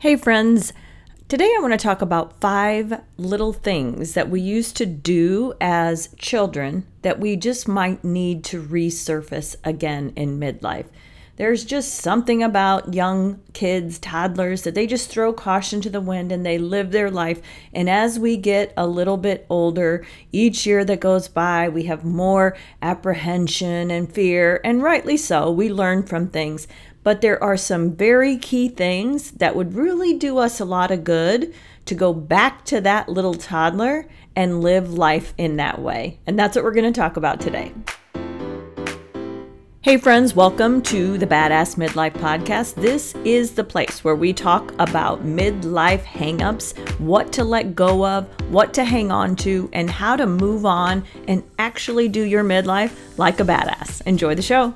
Hey, friends. Today I want to talk about five little things that we used to do as children that we just might need to resurface again in midlife. There's just something about young kids, toddlers, that they just throw caution to the wind and they live their life. And as we get a little bit older, each year that goes by, we have more apprehension and fear, and rightly so. We learn from things but there are some very key things that would really do us a lot of good to go back to that little toddler and live life in that way. And that's what we're going to talk about today. Hey, friends, welcome to the Badass Midlife Podcast. This is the place where we talk about midlife hangups, what to let go of, what to hang on to, and how to move on and actually do your midlife like a badass. Enjoy the show.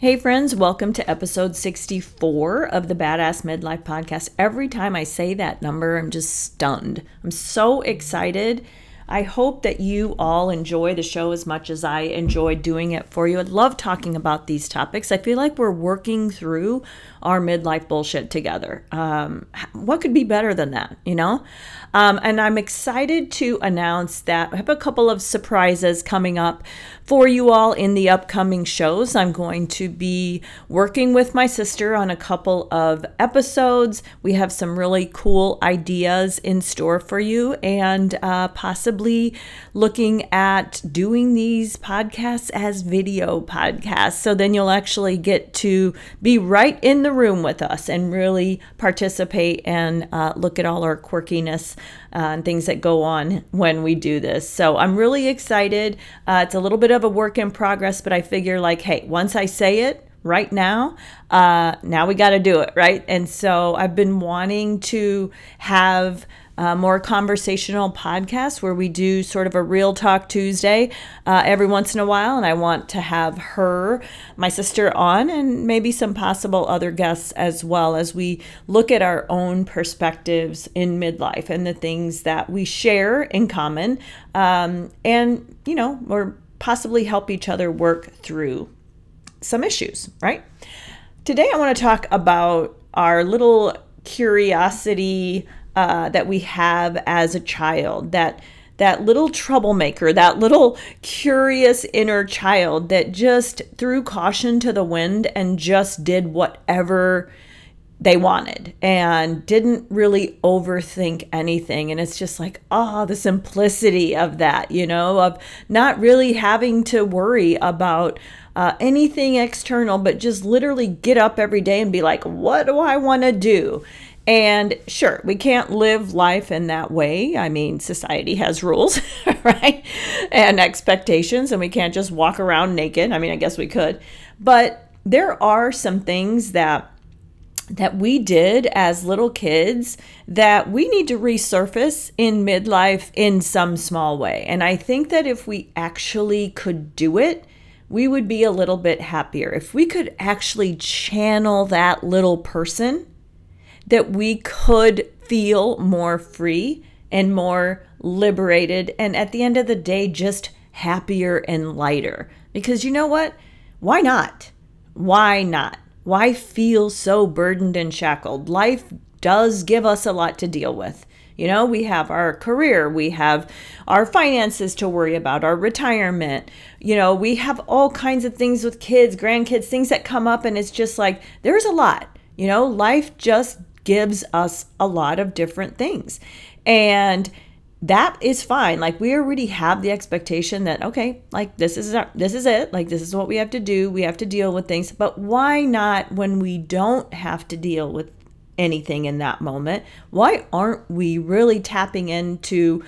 Hey, friends, welcome to episode 64 of the Badass Midlife Podcast. Every time I say that number, I'm just stunned. I'm so excited. I hope that you all enjoy the show as much as I enjoy doing it for you. I love talking about these topics. I feel like we're working through our midlife bullshit together. Um, what could be better than that, you know? Um, and I'm excited to announce that I have a couple of surprises coming up for you all in the upcoming shows. I'm going to be working with my sister on a couple of episodes. We have some really cool ideas in store for you, and uh, possibly looking at doing these podcasts as video podcasts. So then you'll actually get to be right in the room with us and really participate and uh, look at all our quirkiness uh, and things that go on when we do this. So I'm really excited. Uh, it's a little bit of a work in progress, but I figure like, hey, once I say it, right now uh, now we got to do it right and so i've been wanting to have uh, more conversational podcast where we do sort of a real talk Tuesday uh, every once in a while. And I want to have her, my sister, on and maybe some possible other guests as well as we look at our own perspectives in midlife and the things that we share in common. Um, and, you know, or possibly help each other work through some issues, right? Today, I want to talk about our little curiosity uh, that we have as a child that that little troublemaker, that little curious inner child that just threw caution to the wind and just did whatever they wanted and didn't really overthink anything. And it's just like, oh, the simplicity of that, you know, of not really having to worry about uh, anything external, but just literally get up every day and be like, what do I want to do? And sure, we can't live life in that way. I mean, society has rules, right? And expectations, and we can't just walk around naked. I mean, I guess we could. But there are some things that that we did as little kids that we need to resurface in midlife in some small way. And I think that if we actually could do it, we would be a little bit happier. If we could actually channel that little person that we could feel more free and more liberated, and at the end of the day, just happier and lighter. Because you know what? Why not? Why not? Why feel so burdened and shackled? Life does give us a lot to deal with. You know, we have our career, we have our finances to worry about, our retirement. You know, we have all kinds of things with kids, grandkids, things that come up, and it's just like there's a lot. You know, life just gives us a lot of different things. And that is fine. Like we already have the expectation that okay, like this is our, this is it. Like this is what we have to do. We have to deal with things. But why not when we don't have to deal with anything in that moment? Why aren't we really tapping into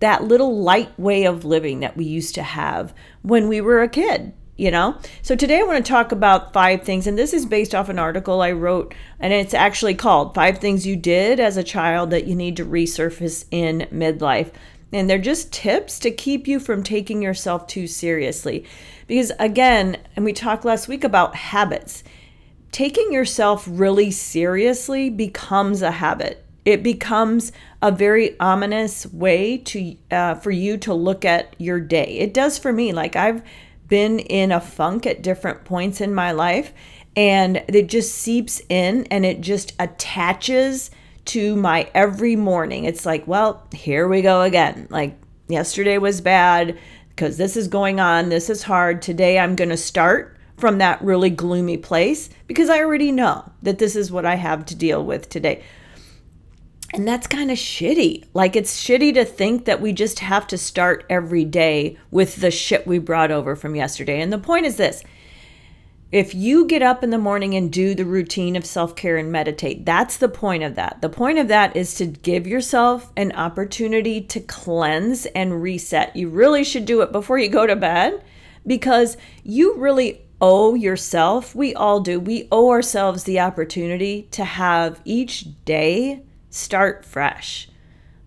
that little light way of living that we used to have when we were a kid? You know? So today I want to talk about five things, and this is based off an article I wrote, and it's actually called Five Things You Did as a Child That You Need to Resurface in Midlife. And they're just tips to keep you from taking yourself too seriously. Because again, and we talked last week about habits, taking yourself really seriously becomes a habit. It becomes a very ominous way to uh, for you to look at your day. It does for me. Like I've been in a funk at different points in my life. and it just seeps in and it just attaches to my every morning. It's like, well, here we go again. Like yesterday was bad because this is going on, this is hard. Today I'm going to start from that really gloomy place because I already know that this is what I have to deal with today. And that's kind of shitty. Like, it's shitty to think that we just have to start every day with the shit we brought over from yesterday. And the point is this if you get up in the morning and do the routine of self care and meditate, that's the point of that. The point of that is to give yourself an opportunity to cleanse and reset. You really should do it before you go to bed because you really owe yourself, we all do, we owe ourselves the opportunity to have each day start fresh.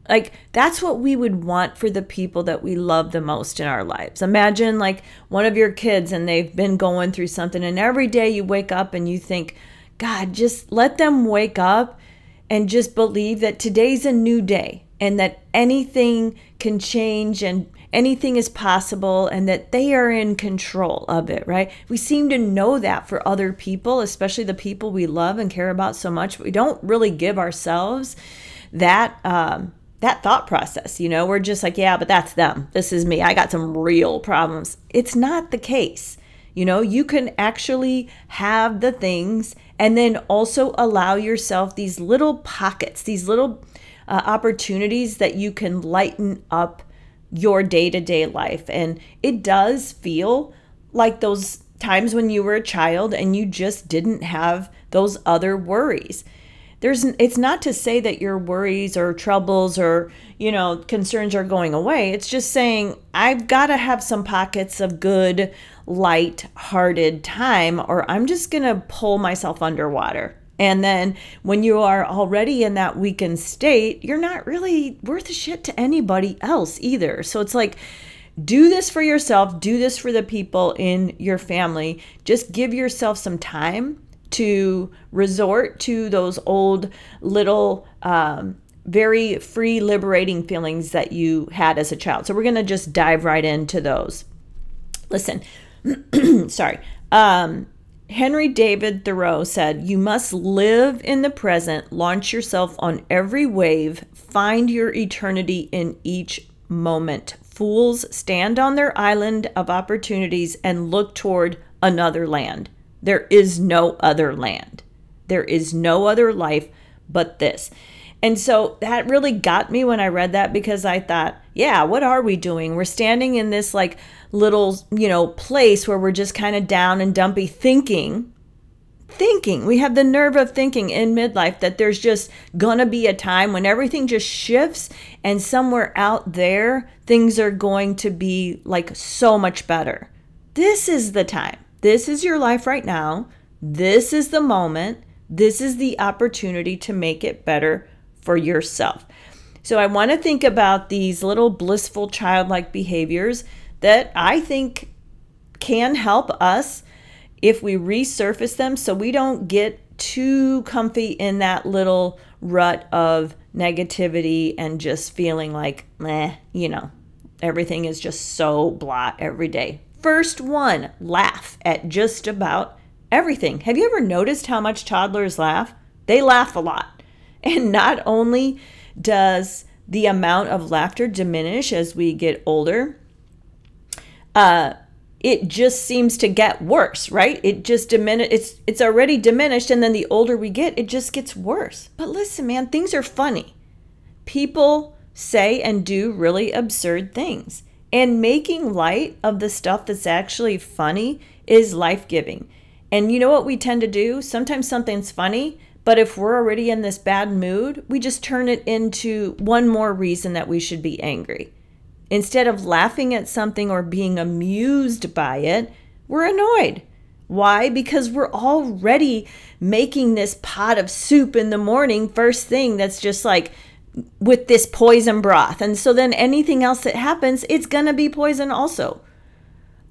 Like, that's what we would want for the people that we love the most in our lives. Imagine, like, one of your kids and they've been going through something, and every day you wake up and you think, God, just let them wake up and just believe that today's a new day and that anything can change and anything is possible and that they are in control of it, right? We seem to know that for other people, especially the people we love and care about so much, we don't really give ourselves that um, that thought process. You know, we're just like, yeah, but that's them. This is me. I got some real problems. It's not the case. You know, you can actually have the things and then also allow yourself these little pockets, these little uh, opportunities that you can lighten up your day to day life. And it does feel like those times when you were a child and you just didn't have those other worries. There's it's not to say that your worries or troubles or you know concerns are going away. It's just saying i've got to have some pockets of good light hearted time or i'm just going to pull myself underwater and then when you are already in that weakened state you're not really worth a shit to anybody else either. So it's like do this for yourself do this for the people in your family. Just give yourself some time to resort to those old little um, very free liberating feelings that you had as a child. So we're going to just dive right into those. Listen sorry. Um, henry david thoreau said you must live in the present launch yourself on every wave find your eternity in each moment fools stand on their island of opportunities and look toward another land there is no other land. There is no other life but this. And so that really got me when I read that because I thought, yeah, what are we doing? We're standing in this like little, you know, place where we're just kind of down and dumpy thinking, thinking. We have the nerve of thinking in midlife that there's just gonna be a time when everything just shifts and somewhere out there things are going to be like so much better. This is the time. This is your life right now. This is the moment. This is the opportunity to make it better for yourself. So I want to think about these little blissful childlike behaviors that I think can help us if we resurface them so we don't get too comfy in that little rut of negativity and just feeling like, meh, you know, everything is just so blah every day. First one, laugh at just about everything. Have you ever noticed how much toddlers laugh? They laugh a lot. And not only does the amount of laughter diminish as we get older, uh, it just seems to get worse, right? It just diminish it's it's already diminished and then the older we get, it just gets worse. But listen, man, things are funny. People say and do really absurd things. And making light of the stuff that's actually funny is life giving. And you know what we tend to do? Sometimes something's funny, but if we're already in this bad mood, we just turn it into one more reason that we should be angry. Instead of laughing at something or being amused by it, we're annoyed. Why? Because we're already making this pot of soup in the morning, first thing that's just like with this poison broth. And so then anything else that happens, it's going to be poison also.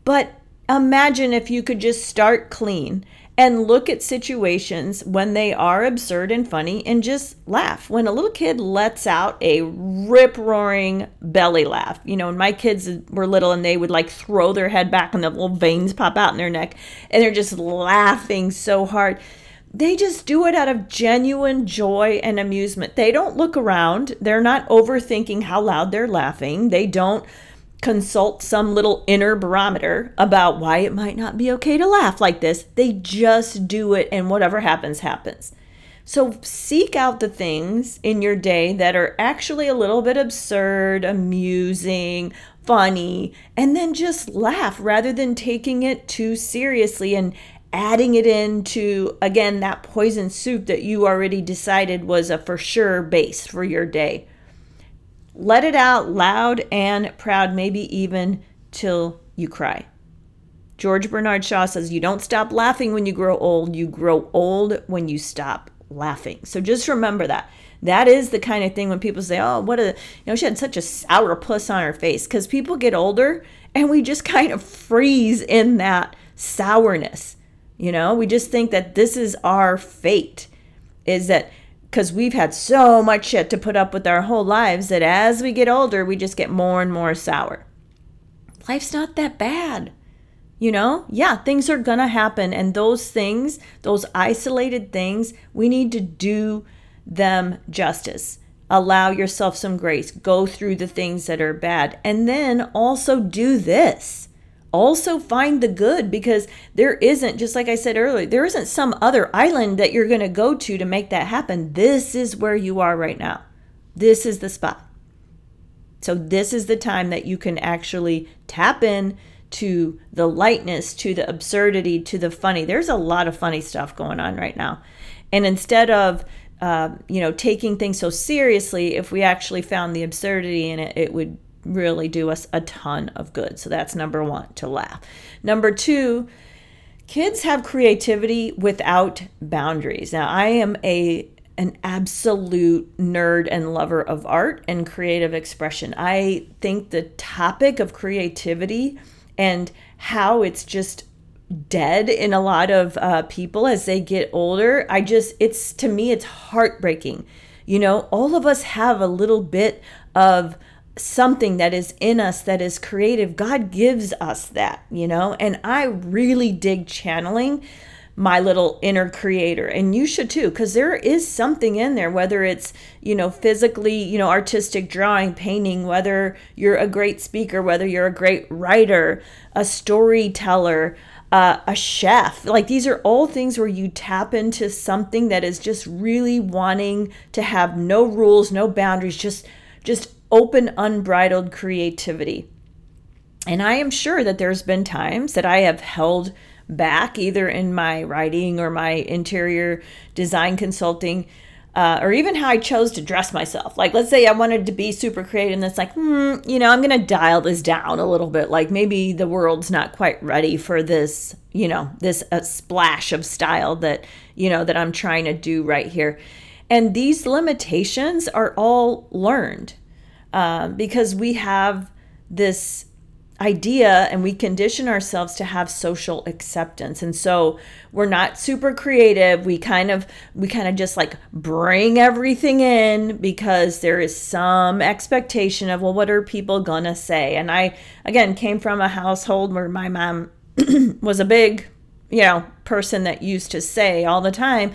But imagine if you could just start clean and look at situations when they are absurd and funny and just laugh. When a little kid lets out a rip roaring belly laugh, you know, when my kids were little and they would like throw their head back and the little veins pop out in their neck and they're just laughing so hard. They just do it out of genuine joy and amusement. They don't look around. They're not overthinking how loud they're laughing. They don't consult some little inner barometer about why it might not be okay to laugh like this. They just do it, and whatever happens, happens. So seek out the things in your day that are actually a little bit absurd, amusing, funny, and then just laugh rather than taking it too seriously and adding it into, again, that poison soup that you already decided was a for sure base for your day. Let it out loud and proud, maybe even till you cry. George Bernard Shaw says, You don't stop laughing when you grow old, you grow old when you stop laughing. So just remember that. That is the kind of thing when people say, Oh, what a, you know, she had such a sour puss on her face. Because people get older and we just kind of freeze in that sourness. You know, we just think that this is our fate, is that because we've had so much shit to put up with our whole lives that as we get older, we just get more and more sour. Life's not that bad. You know, yeah, things are gonna happen, and those things, those isolated things, we need to do them justice. Allow yourself some grace. Go through the things that are bad. And then also do this also find the good because there isn't, just like I said earlier, there isn't some other island that you're going to go to to make that happen. This is where you are right now. This is the spot. So, this is the time that you can actually tap in to the lightness, to the absurdity, to the funny. There's a lot of funny stuff going on right now. And instead of, uh, you know, taking things so seriously, if we actually found the absurdity in it, it would really do us a ton of good. So that's number one, to laugh. Number two, kids have creativity without boundaries. Now, I am a an absolute nerd and lover of art and creative expression. I think the topic of creativity and how it's just dead in a lot of uh, people as they get older, I just, it's to me, it's heartbreaking. You know, all of us have a little bit of something that is in us that is creative. God gives us that, you know? And I really dig channeling my little inner creator and you should too because there is something in there whether it's you know physically you know artistic drawing painting whether you're a great speaker whether you're a great writer a storyteller uh, a chef like these are all things where you tap into something that is just really wanting to have no rules no boundaries just just open, unbridled creativity. And I am sure that there's been times that I have held back, either in my writing or my interior design consulting, uh, or even how I chose to dress myself. Like, let's say I wanted to be super creative, and it's like, hmm, you know, I'm going to dial this down a little bit. Like, maybe the world's not quite ready for this, you know, this uh, splash of style that, you know, that I'm trying to do right here. And these limitations are all learned um, because we have this idea and we condition ourselves to have social acceptance. And so we're not super creative. We kind of we kind of just like bring everything in because there is some expectation of well what are people gonna say? And i again came from a household where my mom was a big you know person that used to say all the time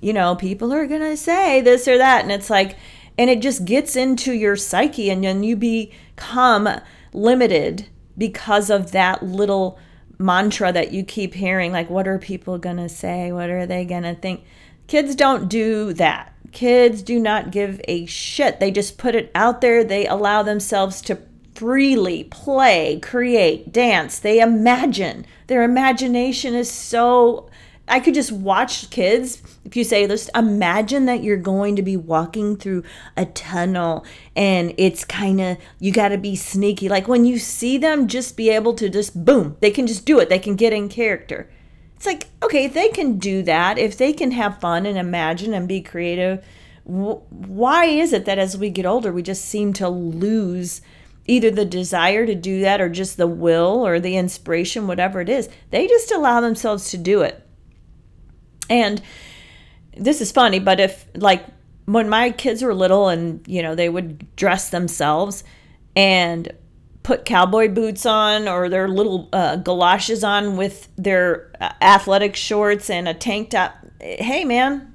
you know people are gonna say this or that. And it's like and it just gets into your psyche and then you become limited because of that little mantra that you keep hearing like what are people going to say? What are they going to think? Kids don't do that. Kids do not give a shit. They just put it out there. They allow themselves to freely play create dance. They imagine. Their imagination is so I could just watch kids. If you say, let's imagine that you're going to be walking through a tunnel and it's kind of, you got to be sneaky. Like when you see them, just be able to just boom, they can just do it. They can get in character. It's like, okay, if they can do that, if they can have fun and imagine and be creative, why is it that as we get older, we just seem to lose either the desire to do that or just the will or the inspiration, whatever it is? They just allow themselves to do it And this is funny, but if like when my kids were little and you know they would dress themselves and put cowboy boots on or their little uh, galoshes on with their uh, athletic shorts and a tank top hey man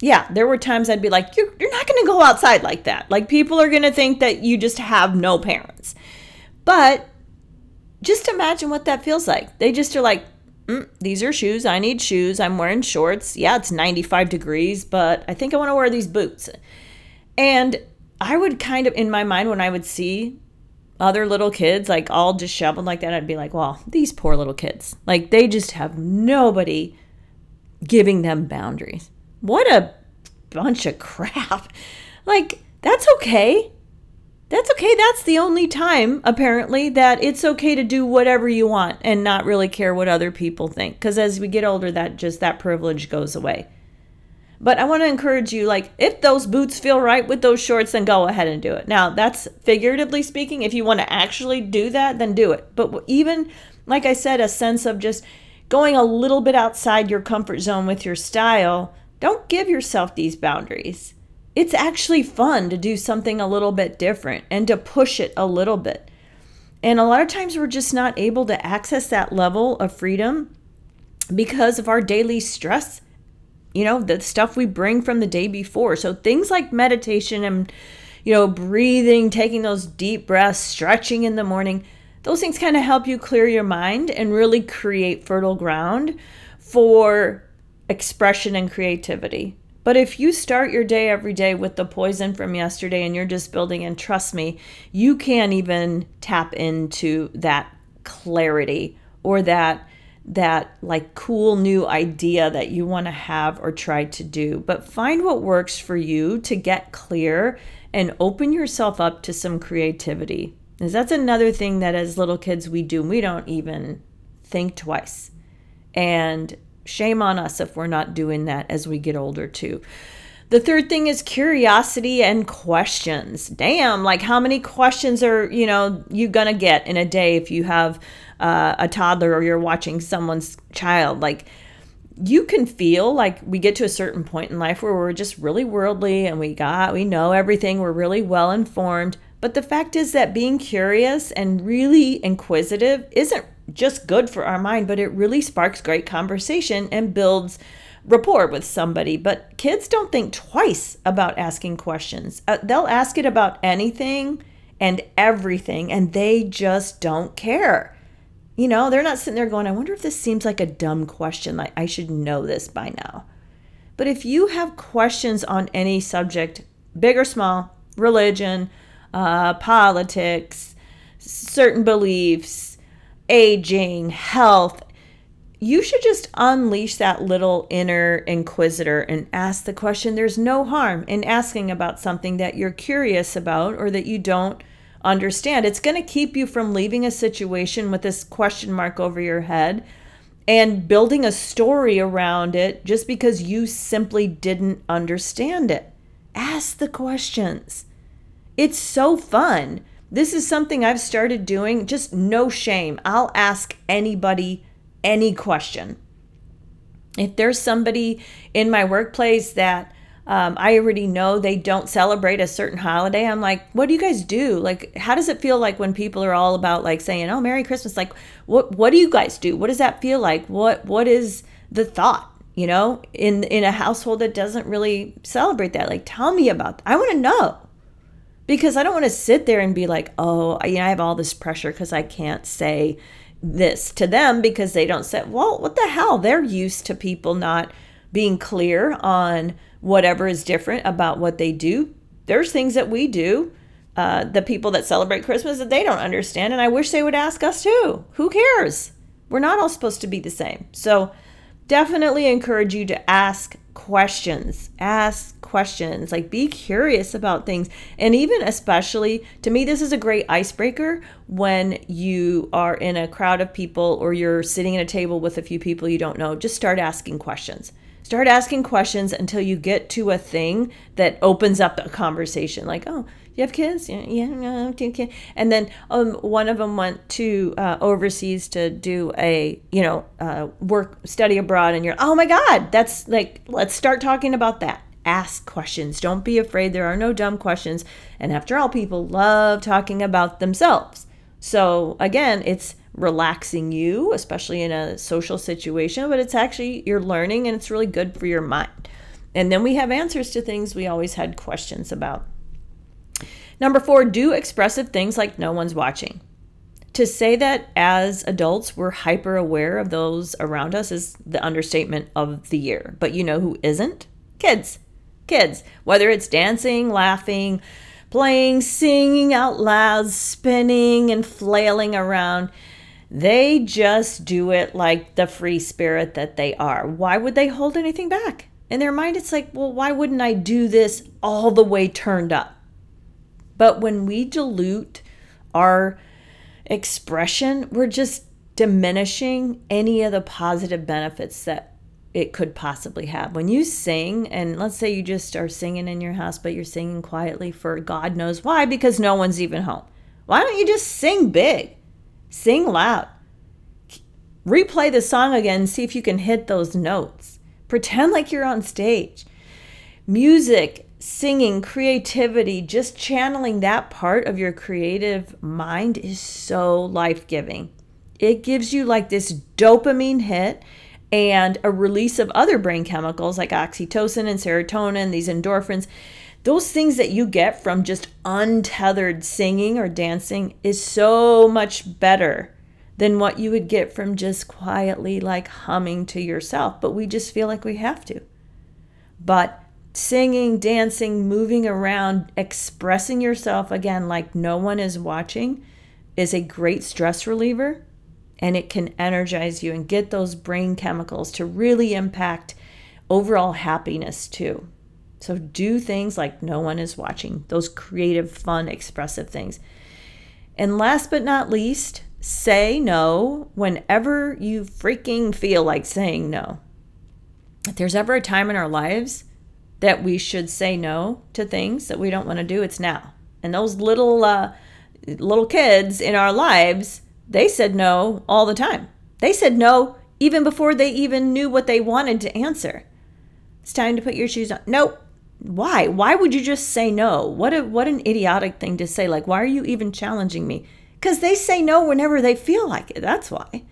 yeah there were times i'd be like you're, you're not going to go outside like that. Like people are going to think that you just have no parents. But just imagine what that feels like. They just are like mm, these are shoes. I need shoes. I'm wearing shorts. Yeah it's 95 degrees but i think i want to wear these boots. And i would kind of in my mind when i would see other little kids like all disheveled like that i'd be like well these poor little kids. Like they just have nobody giving them boundaries. What a bunch of crap. Like that's okay that's okay that's the only time apparently that it's okay to do whatever you want and not really care what other people think because as we get older that just that privilege goes away but I want to encourage you like, if those boots feel right with those shorts, then go ahead and do it. Now, that's figuratively speaking. If you want to actually do that, then do it. But even, like I said, a sense of just going a little bit outside your comfort zone with your style, don't give yourself these boundaries. It's actually fun to do something a little bit different and to push it a little bit. And a lot of times we're just not able to access that level of freedom because of our daily stress you know, the stuff we bring from the day before. So things like meditation and, you know, breathing, taking those deep breaths, stretching in the morning, those things kind of help you clear your mind and really create fertile ground for expression and creativity. But if you start your day every day with the poison from yesterday and you're just building, and trust me, you can't even tap into that clarity or that that like cool new idea that you want to have or try to do, but find what works for you to get clear and open yourself up to some creativity. Because that's another thing that as little kids we do, we don't even think twice. And shame on us if we're not doing that as we get older too. The third thing is curiosity and questions. Damn, like how many questions are, you know, you to get in a day if you have uh, a toddler or you're watching someone's child like you can feel like we get to a certain point in life where we're just really worldly and we got we know everything we're really well informed but the fact is that being curious and really inquisitive isn't just good for our mind but it really sparks great conversation and builds rapport with somebody but kids don't think twice about asking questions uh, they'll ask it about anything and everything and they just don't care you know, they're not sitting there going, I wonder if this seems like a dumb question. Like, I should know this by now. But if you have questions on any subject, big or small, religion, uh, politics, certain beliefs, aging, health, you should just unleash that little inner inquisitor and ask the question. There's no harm in asking about something that you're curious about or that you don't understand. It's going to keep you from leaving a situation with this question mark over your head and building a story around it just because you simply didn't understand it. Ask the questions. It's so fun. This is something I've started doing, just no shame. I'll ask anybody any question. If there's somebody in my workplace that um, I already know they don't celebrate a certain holiday. I'm like, what do you guys do? Like, how does it feel like when people are all about like saying, "Oh, Merry Christmas"? Like, what what do you guys do? What does that feel like? What what is the thought? You know, in in a household that doesn't really celebrate that. Like, tell me about. That. I want to know because I don't want to sit there and be like, oh, you know, I have all this pressure because I can't say this to them because they don't say, well, what the hell? They're used to people not being clear on whatever is different about what they do. There's things that we do, uh, the people that celebrate Christmas, that they don't understand. And I wish they would ask us too. Who cares? We're not all supposed to be the same. So definitely encourage you to ask questions. Ask questions. Like be curious about things. And even especially to me, this is a great icebreaker when you are in a crowd of people or you're sitting at a table with a few people you don't know. Just start asking questions Start asking questions until you get to a thing that opens up a conversation. Like, oh, you have kids? Yeah, yeah, no, two kids. And then um, one of them went to uh, overseas to do a, you know, uh, work study abroad. And you're, oh my God, that's like, let's start talking about that. Ask questions. Don't be afraid. There are no dumb questions. And after all, people love talking about themselves. So again, it's relaxing you, especially in a social situation, but it's actually you're learning and it's really good for your mind. And then we have answers to things we always had questions about. Number four, do expressive things like no one's watching. To say that as adults we're hyper aware of those around us is the understatement of the year. But you know who isn't? Kids. Kids. Whether it's dancing, laughing, playing, singing out loud, spinning, and flailing around. They just do it like the free spirit that they are. Why would they hold anything back? In their mind, it's like, well, why wouldn't I do this all the way turned up? But when we dilute our expression, we're just diminishing any of the positive benefits that it could possibly have. When you sing, and let's say you just are singing in your house, but you're singing quietly for God knows why, because no one's even home. Why don't you just sing big? Sing loud. Replay the song again, see if you can hit those notes. Pretend like you're on stage. Music, singing, creativity, just channeling that part of your creative mind is so life giving. It gives you like this dopamine hit and a release of other brain chemicals like oxytocin and serotonin, these endorphins. Those things that you get from just untethered singing or dancing is so much better than what you would get from just quietly like humming to yourself. But we just feel like we have to. But singing, dancing, moving around, expressing yourself again like no one is watching is a great stress reliever and it can energize you and get those brain chemicals to really impact overall happiness too. So do things like no one is watching, those creative, fun, expressive things. And last but not least, say no whenever you freaking feel like saying no. If there's ever a time in our lives that we should say no to things that we don't want to do, it's now. And those little uh, little kids in our lives they said no all the time. They said no even before they even knew what they wanted to answer. It's time to put your shoes on. Nope. Why? Why would you just say no? What a what an idiotic thing to say. Like, why are you even challenging me? Because they say no whenever they feel like it. That's why.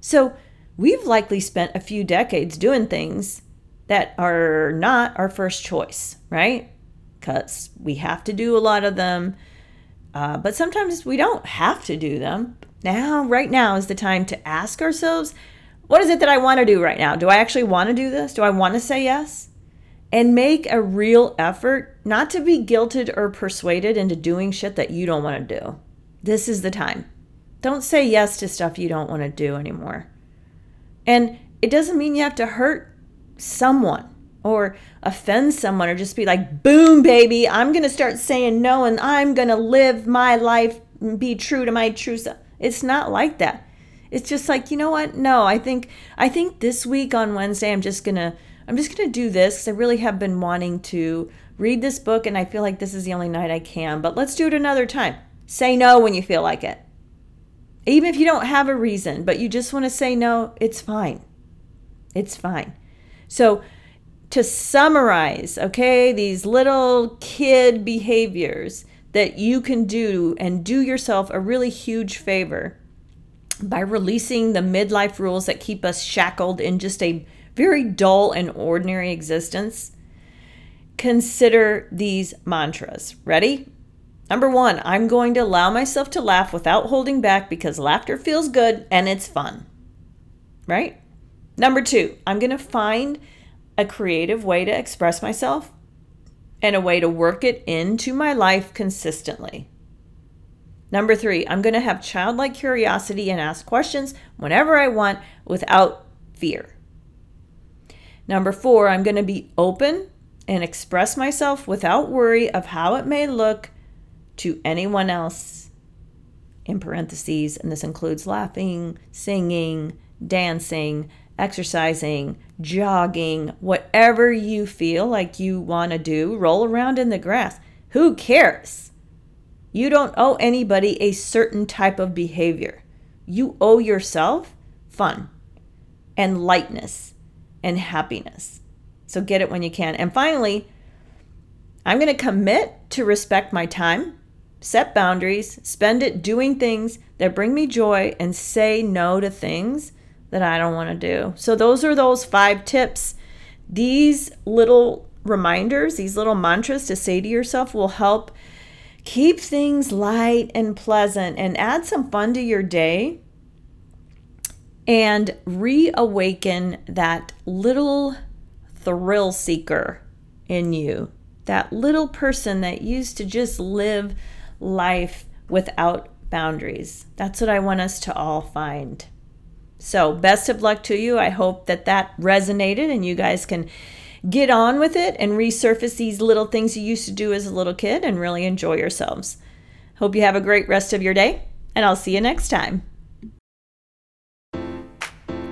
So we've likely spent a few decades doing things that are not our first choice, right? Because we have to do a lot of them. Uh, but sometimes we don't have to do them now, right now is the time to ask ourselves, what is it that I want to do right now? Do I actually want to do this? Do I want to say yes? And make a real effort not to be guilted or persuaded into doing shit that you don't want to do. This is the time. Don't say yes to stuff you don't want to do anymore. And it doesn't mean you have to hurt someone or offend someone or just be like, boom, baby, I'm going to start saying no and I'm going to live my life and be true to my true self. It's not like that. It's just like, you know what? No, I think I think this week on Wednesday I'm just going to I'm just going to do this I really have been wanting to read this book and I feel like this is the only night I can, but let's do it another time. Say no when you feel like it. Even if you don't have a reason, but you just want to say no, it's fine. It's fine. So, to summarize, okay, these little kid behaviors that you can do and do yourself a really huge favor by releasing the midlife rules that keep us shackled in just a very dull and ordinary existence. Consider these mantras. Ready? Number one, I'm going to allow myself to laugh without holding back because laughter feels good and it's fun. Right? Number two, I'm going to find a creative way to express myself and a way to work it into my life consistently. Number three, I'm going to have childlike curiosity and ask questions whenever I want without fear. Number four, I'm going to be open and express myself without worry of how it may look to anyone else. In parentheses, and this includes laughing, singing, dancing, exercising, jogging, whatever you feel like you want to do, roll around in the grass. Who cares? You don't owe anybody a certain type of behavior. You owe yourself fun and lightness and happiness. So get it when you can. And finally, I'm going to commit to respect my time, set boundaries, spend it doing things that bring me joy, and say no to things that I don't want to do. So, those are those five tips. These little reminders, these little mantras to say to yourself will help keep things light and pleasant and add some fun to your day and reawaken that little thrill seeker in you that little person that used to just live life without boundaries. That's what I want us to all find. So, best of luck to you. I hope that that resonated and you guys can get on with it and resurface these little things you used to do as a little kid and really enjoy yourselves. Hope you have a great rest of your day, and I'll see you next time.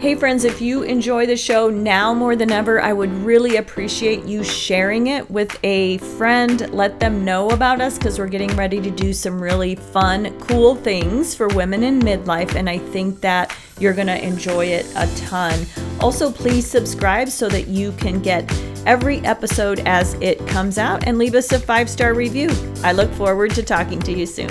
Hey, friends, if you enjoy the show now more than ever, I would really appreciate you sharing it with a friend. Let them know about us because we're getting ready to do some really fun, cool things for women in midlife. And I think that you're going to enjoy it a ton. Also, please subscribe so that you can get every episode as it comes out and leave us a five star review. I look forward to talking to you soon.